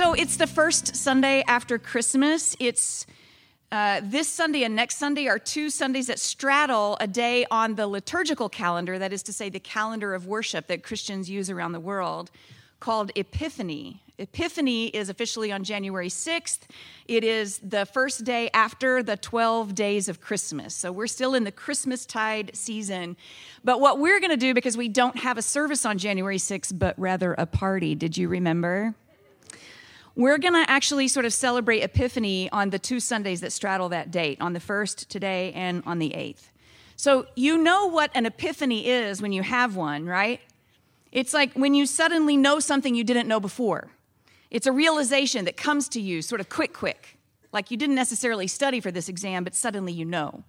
So it's the first Sunday after Christmas. It's uh, this Sunday and next Sunday are two Sundays that straddle a day on the liturgical calendar, that is to say, the calendar of worship that Christians use around the world, called Epiphany. Epiphany is officially on January 6th. It is the first day after the 12 days of Christmas. So we're still in the Christmas tide season. But what we're going to do, because we don't have a service on January 6th, but rather a party, did you remember? We're going to actually sort of celebrate Epiphany on the two Sundays that straddle that date, on the first today and on the 8th. So you know what an epiphany is when you have one, right? It's like when you suddenly know something you didn't know before. It's a realization that comes to you sort of quick, quick. Like you didn't necessarily study for this exam, but suddenly you know.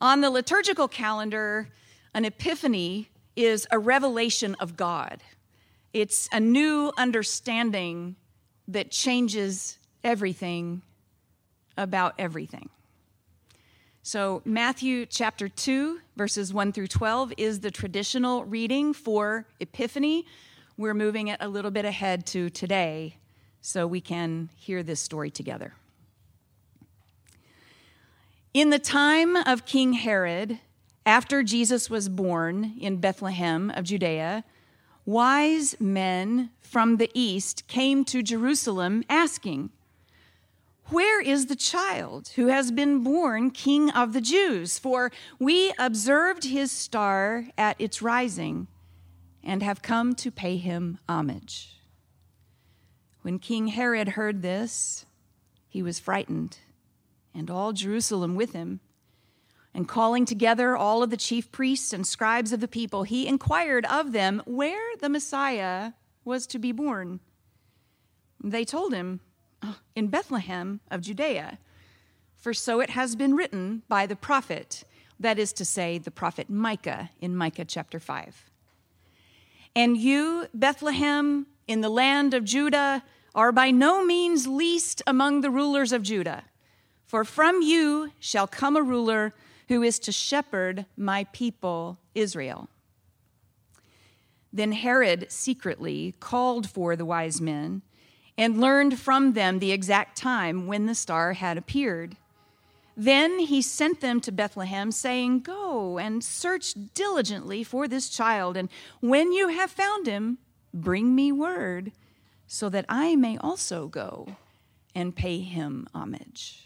On the liturgical calendar, an epiphany is a revelation of God. It's a new understanding that changes everything about everything. So, Matthew chapter 2, verses 1 through 12, is the traditional reading for Epiphany. We're moving it a little bit ahead to today so we can hear this story together. In the time of King Herod, after Jesus was born in Bethlehem of Judea, wise men from the east came to Jerusalem asking, Where is the child who has been born king of the Jews? For we observed his star at its rising and have come to pay him homage. When King Herod heard this, he was frightened, and all Jerusalem with him. And calling together all of the chief priests and scribes of the people, he inquired of them where the Messiah was to be born. They told him, oh, In Bethlehem of Judea, for so it has been written by the prophet, that is to say, the prophet Micah in Micah chapter 5. And you, Bethlehem, in the land of Judah, are by no means least among the rulers of Judah, for from you shall come a ruler who is to shepherd my people Israel. Then Herod secretly called for the wise men and learned from them the exact time when the star had appeared. Then he sent them to Bethlehem, saying, Go and search diligently for this child, and when you have found him, bring me word, so that I may also go and pay him homage.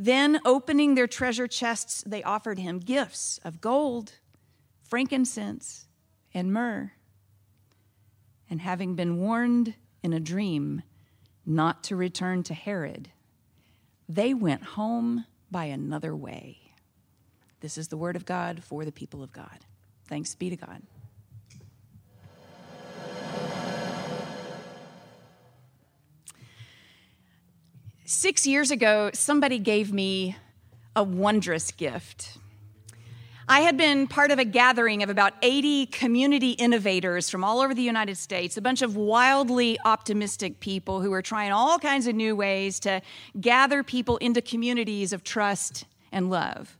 Then, opening their treasure chests, they offered him gifts of gold, frankincense, and myrrh. And having been warned in a dream not to return to Herod, they went home by another way. This is the word of God for the people of God. Thanks be to God. Six years ago, somebody gave me a wondrous gift. I had been part of a gathering of about 80 community innovators from all over the United States, a bunch of wildly optimistic people who were trying all kinds of new ways to gather people into communities of trust and love.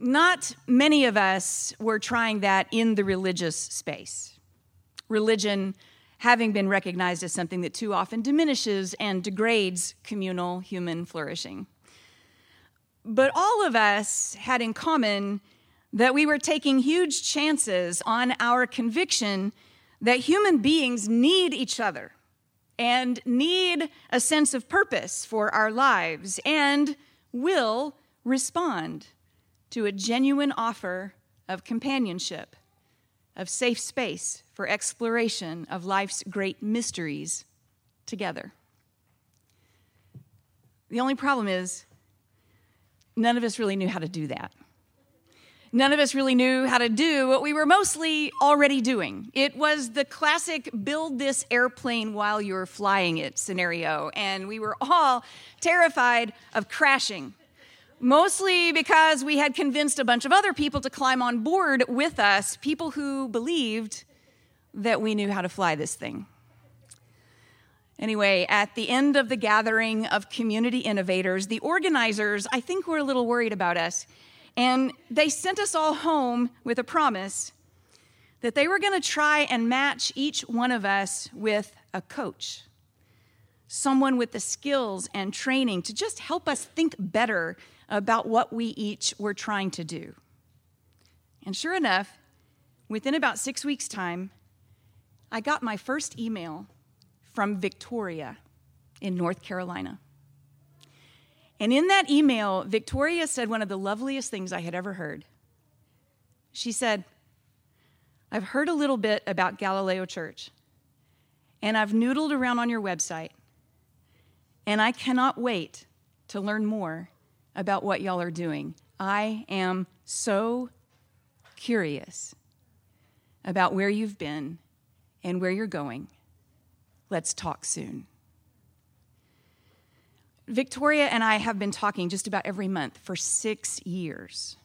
Not many of us were trying that in the religious space. Religion having been recognized as something that too often diminishes and degrades communal human flourishing. But all of us had in common that we were taking huge chances on our conviction that human beings need each other and need a sense of purpose for our lives and will respond to a genuine offer of companionship, of safe space for exploration of life's great mysteries together. The only problem is, none of us really knew how to do that none of us really knew how to do what we were mostly already doing. It was the classic build this airplane while you're flying it scenario, and we were all terrified of crashing. Mostly because we had convinced a bunch of other people to climb on board with us, people who believed that we knew how to fly this thing. Anyway, at the end of the gathering of community innovators, the organizers, I think, were a little worried about us and they sent us all home with a promise that they were going to try and match each one of us with a coach, someone with the skills and training to just help us think better about what we each were trying to do. And sure enough, within about six weeks' time, I got my first email from Victoria in North Carolina. And in that email, Victoria said one of the loveliest things I had ever heard. She said, I've heard a little bit about Galileo Church, and I've noodled around on your website, and I cannot wait to learn more about what y'all are doing. I am so curious about where you've been and where you're going. Let's talk soon. Victoria and I have been talking just about every month for six years.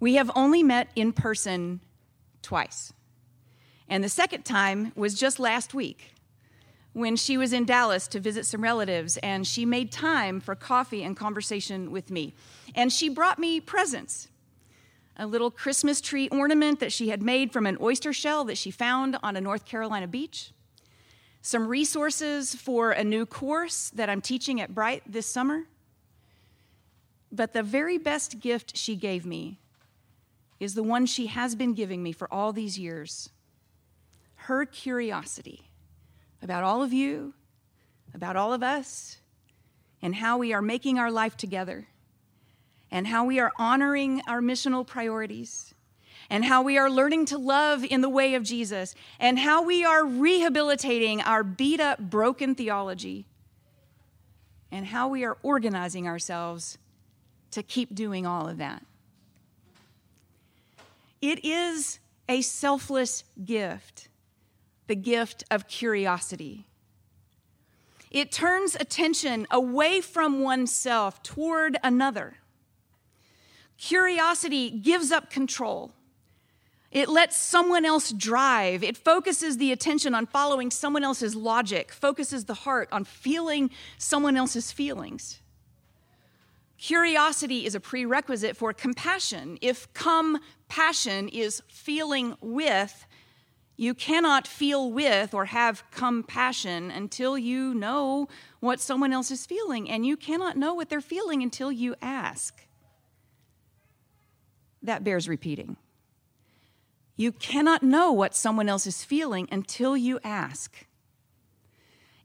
We have only met in person twice. And the second time was just last week when she was in Dallas to visit some relatives, and she made time for coffee and conversation with me. And she brought me presents a little Christmas tree ornament that she had made from an oyster shell that she found on a North Carolina beach some resources for a new course that I'm teaching at Brite this summer. But the very best gift she gave me is the one she has been giving me for all these years her curiosity about all of you, about all of us, and how we are making our life together, and how we are honoring our missional priorities and how we are learning to love in the way of Jesus, and how we are rehabilitating our beat up, broken theology, and how we are organizing ourselves to keep doing all of that. It is a selfless gift, the gift of curiosity. It turns attention away from oneself toward another. Curiosity gives up control it lets someone else drive. It focuses the attention on following someone else's logic, focuses the heart on feeling someone else's feelings. Curiosity is a prerequisite for compassion. If compassion is feeling with, you cannot feel with or have compassion until you know what someone else is feeling, and you cannot know what they're feeling until you ask. That bears repeating. You cannot know what someone else is feeling until you ask.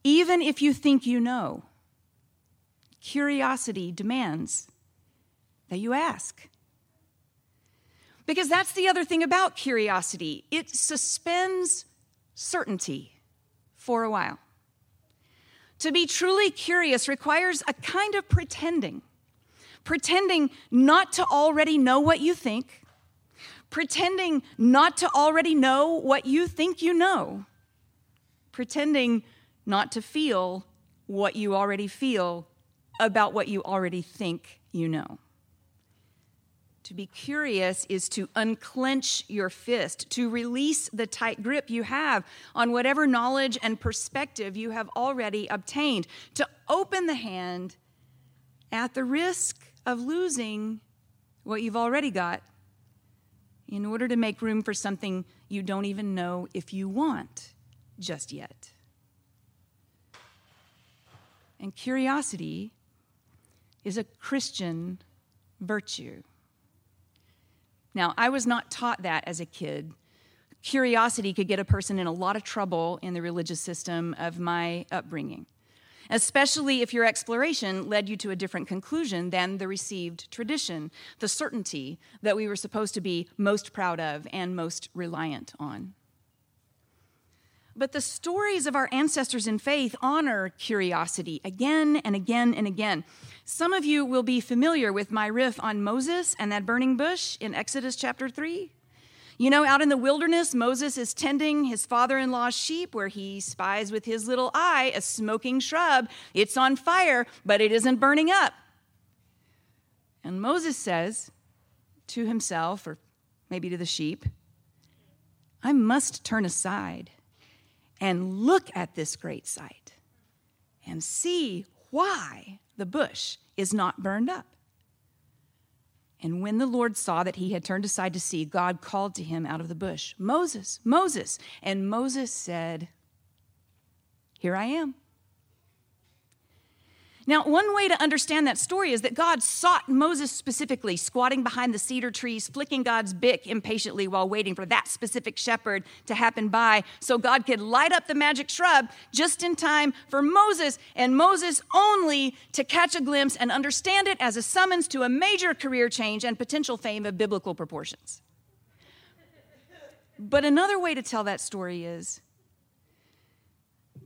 Even if you think you know, curiosity demands that you ask. Because that's the other thing about curiosity it suspends certainty for a while. To be truly curious requires a kind of pretending, pretending not to already know what you think pretending not to already know what you think you know, pretending not to feel what you already feel about what you already think you know. To be curious is to unclench your fist, to release the tight grip you have on whatever knowledge and perspective you have already obtained, to open the hand at the risk of losing what you've already got in order to make room for something you don't even know if you want just yet. And curiosity is a Christian virtue. Now, I was not taught that as a kid. curiosity could get a person in a lot of trouble in the religious system of my upbringing, especially if your exploration led you to a different conclusion than the received tradition, the certainty that we were supposed to be most proud of and most reliant on. But the stories of our ancestors in faith honor curiosity again and again and again. Some of you will be familiar with my riff on Moses and that burning bush in Exodus chapter 3. You know, out in the wilderness, Moses is tending his father in law's sheep where he spies with his little eye a smoking shrub. It's on fire, but it isn't burning up. And Moses says to himself, or maybe to the sheep, I must turn aside and look at this great sight and see why the bush is not burned up. And when the Lord saw that he had turned aside to see, God called to him out of the bush, Moses, Moses. And Moses said, Here I am. Now, one way to understand that story is that God sought Moses specifically, squatting behind the cedar trees, flicking God's Bic impatiently while waiting for that specific shepherd to happen by, so God could light up the magic shrub just in time for Moses and Moses only to catch a glimpse and understand it as a summons to a major career change and potential fame of biblical proportions. But another way to tell that story is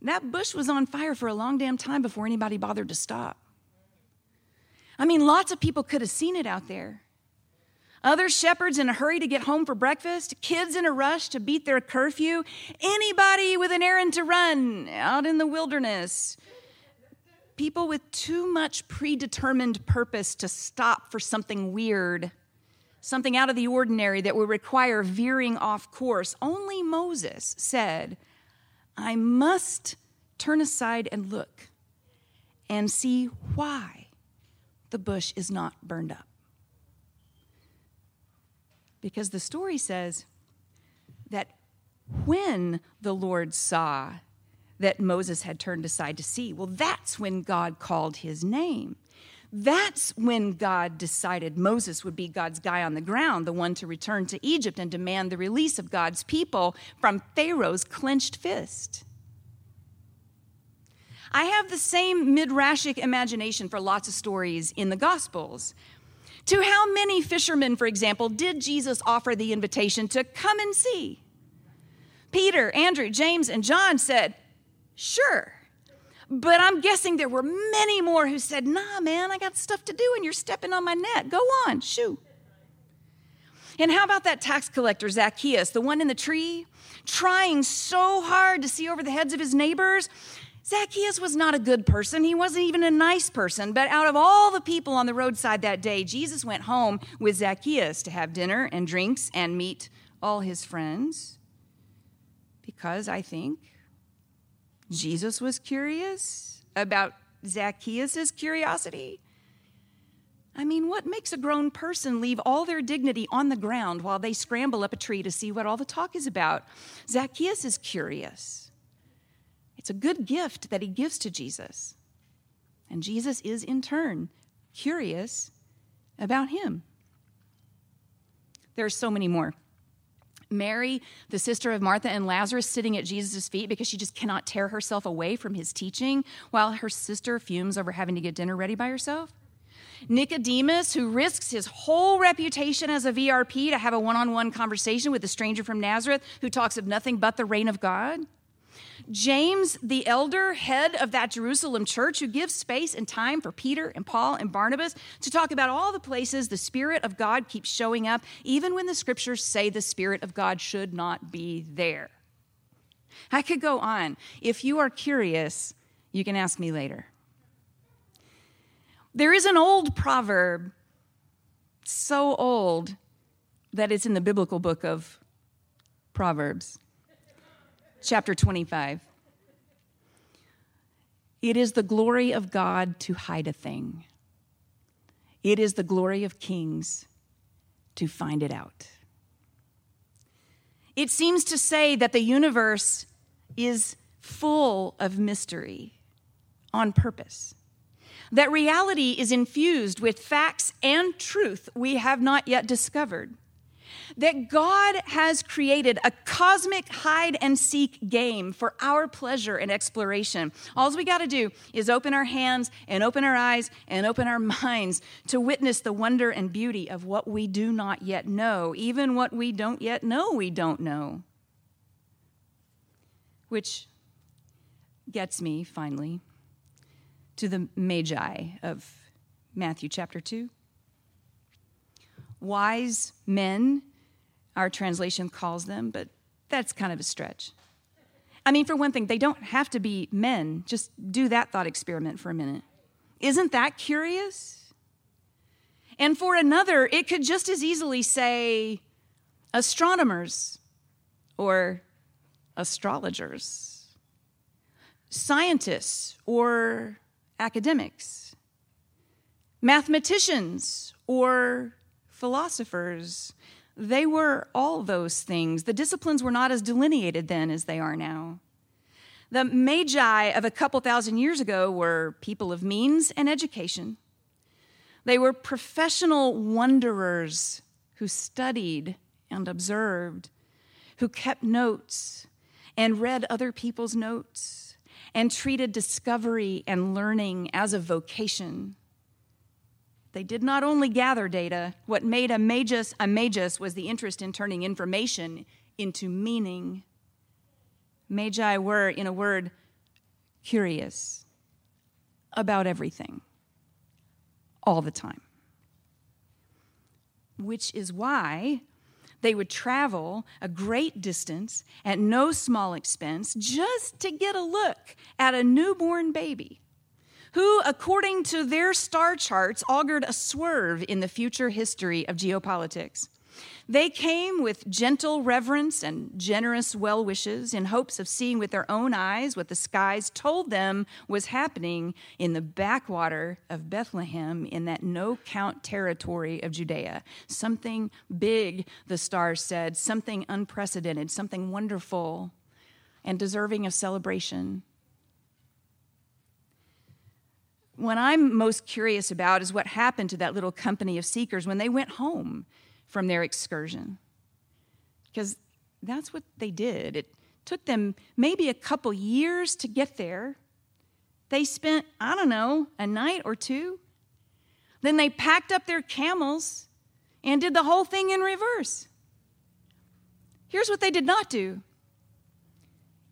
that bush was on fire for a long damn time before anybody bothered to stop. I mean, lots of people could have seen it out there. Other shepherds in a hurry to get home for breakfast, kids in a rush to beat their curfew, anybody with an errand to run out in the wilderness. People with too much predetermined purpose to stop for something weird, something out of the ordinary that would require veering off course. Only Moses said, I must turn aside and look and see why the bush is not burned up. Because the story says that when the Lord saw that Moses had turned aside to see, well, that's when God called his name. That's when God decided Moses would be God's guy on the ground, the one to return to Egypt and demand the release of God's people from Pharaoh's clenched fist. I have the same midrashic imagination for lots of stories in the Gospels. To how many fishermen, for example, did Jesus offer the invitation to come and see? Peter, Andrew, James, and John said, Sure. But I'm guessing there were many more who said, Nah, man, I got stuff to do and you're stepping on my net. Go on, shoo. And how about that tax collector, Zacchaeus, the one in the tree, trying so hard to see over the heads of his neighbors? Zacchaeus was not a good person. He wasn't even a nice person. But out of all the people on the roadside that day, Jesus went home with Zacchaeus to have dinner and drinks and meet all his friends. Because I think Jesus was curious about Zacchaeus' curiosity. I mean, what makes a grown person leave all their dignity on the ground while they scramble up a tree to see what all the talk is about? Zacchaeus is curious. It's a good gift that he gives to Jesus. And Jesus is, in turn, curious about him. There are so many more. Mary, the sister of Martha and Lazarus, sitting at Jesus' feet because she just cannot tear herself away from his teaching while her sister fumes over having to get dinner ready by herself. Nicodemus, who risks his whole reputation as a VRP to have a one on one conversation with a stranger from Nazareth who talks of nothing but the reign of God. James, the elder head of that Jerusalem church, who gives space and time for Peter and Paul and Barnabas to talk about all the places the Spirit of God keeps showing up, even when the scriptures say the Spirit of God should not be there. I could go on. If you are curious, you can ask me later. There is an old proverb, so old that it's in the biblical book of Proverbs chapter 25. It is the glory of God to hide a thing, it is the glory of kings to find it out. It seems to say that the universe is full of mystery on purpose. That reality is infused with facts and truth we have not yet discovered that God has created a cosmic hide and seek game for our pleasure and exploration. All we got to do is open our hands and open our eyes and open our minds to witness the wonder and beauty of what we do not yet know, even what we don't yet know we don't know. Which gets me, finally, to the Magi of Matthew chapter 2 wise men, our translation calls them, but that's kind of a stretch. I mean, for one thing, they don't have to be men. Just do that thought experiment for a minute. Isn't that curious? And for another, it could just as easily say astronomers or astrologers, scientists or academics, mathematicians or philosophers. They were all those things. The disciplines were not as delineated then as they are now. The magi of a couple thousand years ago were people of means and education. They were professional wanderers who studied and observed, who kept notes and read other people's notes and treated discovery and learning as a vocation. They did not only gather data, what made a magus a magus was the interest in turning information into meaning. Magi were, in a word, curious about everything, all the time. Which is why they would travel a great distance at no small expense just to get a look at a newborn baby who, according to their star charts, augured a swerve in the future history of geopolitics. They came with gentle reverence and generous well wishes in hopes of seeing with their own eyes what the skies told them was happening in the backwater of Bethlehem in that no count territory of Judea. Something big, the stars said, something unprecedented, something wonderful and deserving of celebration what I'm most curious about is what happened to that little company of seekers when they went home from their excursion. Because that's what they did. It took them maybe a couple years to get there. They spent, I don't know, a night or two. Then they packed up their camels and did the whole thing in reverse. Here's what they did not do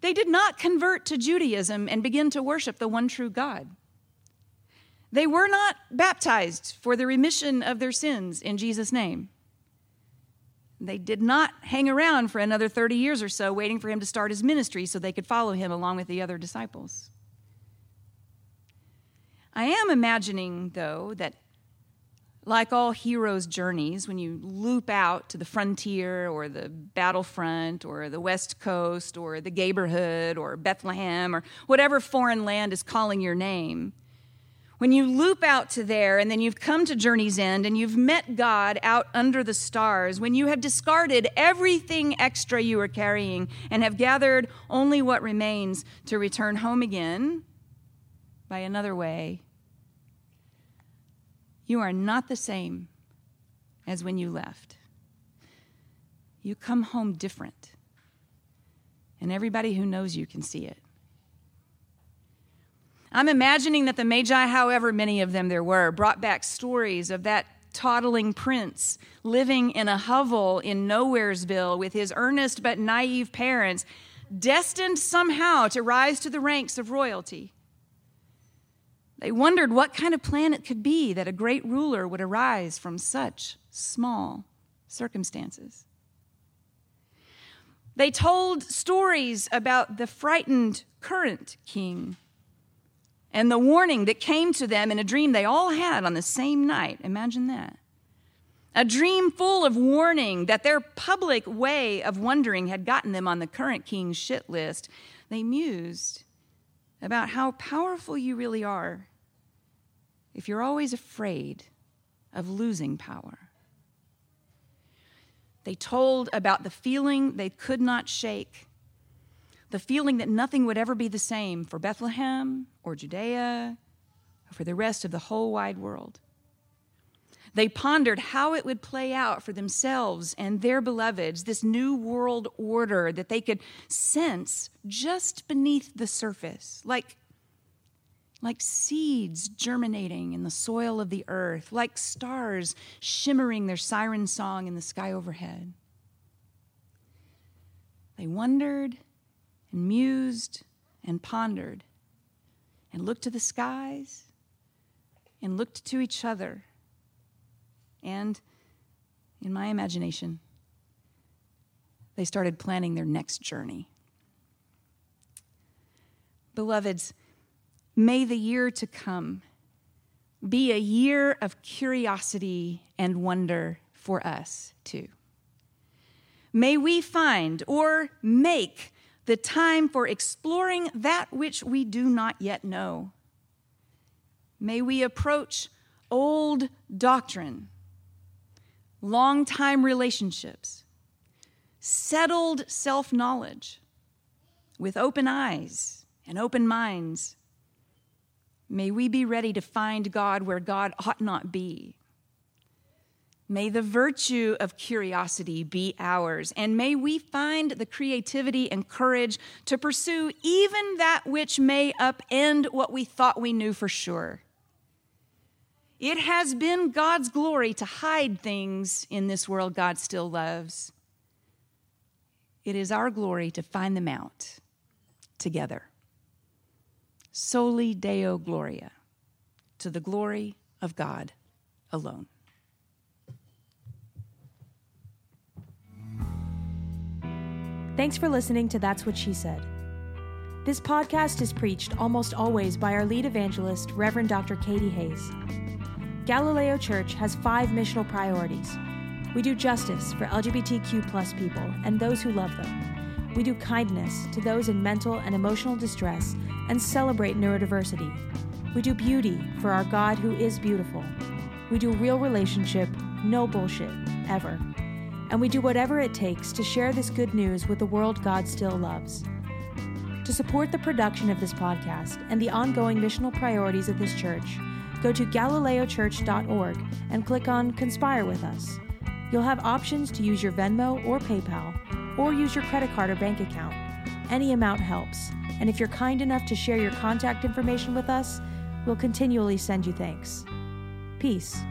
they did not convert to Judaism and begin to worship the one true God. They were not baptized for the remission of their sins in Jesus' name. They did not hang around for another 30 years or so waiting for him to start his ministry so they could follow him along with the other disciples. I am imagining, though, that like all heroes' journeys, when you loop out to the frontier or the battlefront or the west coast or the neighborhood or Bethlehem or whatever foreign land is calling your name, when you loop out to there and then you've come to journey's end and you've met God out under the stars, when you have discarded everything extra you were carrying and have gathered only what remains to return home again by another way, you are not the same as when you left. You come home different, and everybody who knows you can see it. I'm imagining that the Magi, however many of them there were, brought back stories of that toddling prince living in a hovel in Nowheresville with his earnest but naive parents, destined somehow to rise to the ranks of royalty. They wondered what kind of plan it could be that a great ruler would arise from such small circumstances. They told stories about the frightened current king and the warning that came to them in a dream they all had on the same night. Imagine that. A dream full of warning that their public way of wondering had gotten them on the current king's shit list. They mused about how powerful you really are if you're always afraid of losing power. They told about the feeling they could not shake the feeling that nothing would ever be the same for Bethlehem or Judea or for the rest of the whole wide world. They pondered how it would play out for themselves and their beloveds, this new world order that they could sense just beneath the surface, like, like seeds germinating in the soil of the earth, like stars shimmering their siren song in the sky overhead. They wondered and mused and pondered and looked to the skies and looked to each other. And in my imagination, they started planning their next journey. Beloveds, may the year to come be a year of curiosity and wonder for us too. May we find or make the time for exploring that which we do not yet know. May we approach old doctrine, long time relationships, settled self knowledge with open eyes and open minds. May we be ready to find God where God ought not be May the virtue of curiosity be ours, and may we find the creativity and courage to pursue even that which may upend what we thought we knew for sure. It has been God's glory to hide things in this world God still loves. It is our glory to find them out together. Soli Deo Gloria, to the glory of God alone. Thanks for listening to That's What She Said. This podcast is preached almost always by our lead evangelist, Reverend Dr. Katie Hays. Galileo Church has five missional priorities. We do justice for LGBTQ plus people and those who love them. We do kindness to those in mental and emotional distress and celebrate neurodiversity. We do beauty for our God who is beautiful. We do real relationship, no bullshit, ever and we do whatever it takes to share this good news with the world God still loves. To support the production of this podcast and the ongoing missional priorities of this church, go to galileochurch.org and click on Conspire with Us. You'll have options to use your Venmo or PayPal, or use your credit card or bank account. Any amount helps, and if you're kind enough to share your contact information with us, we'll continually send you thanks. Peace.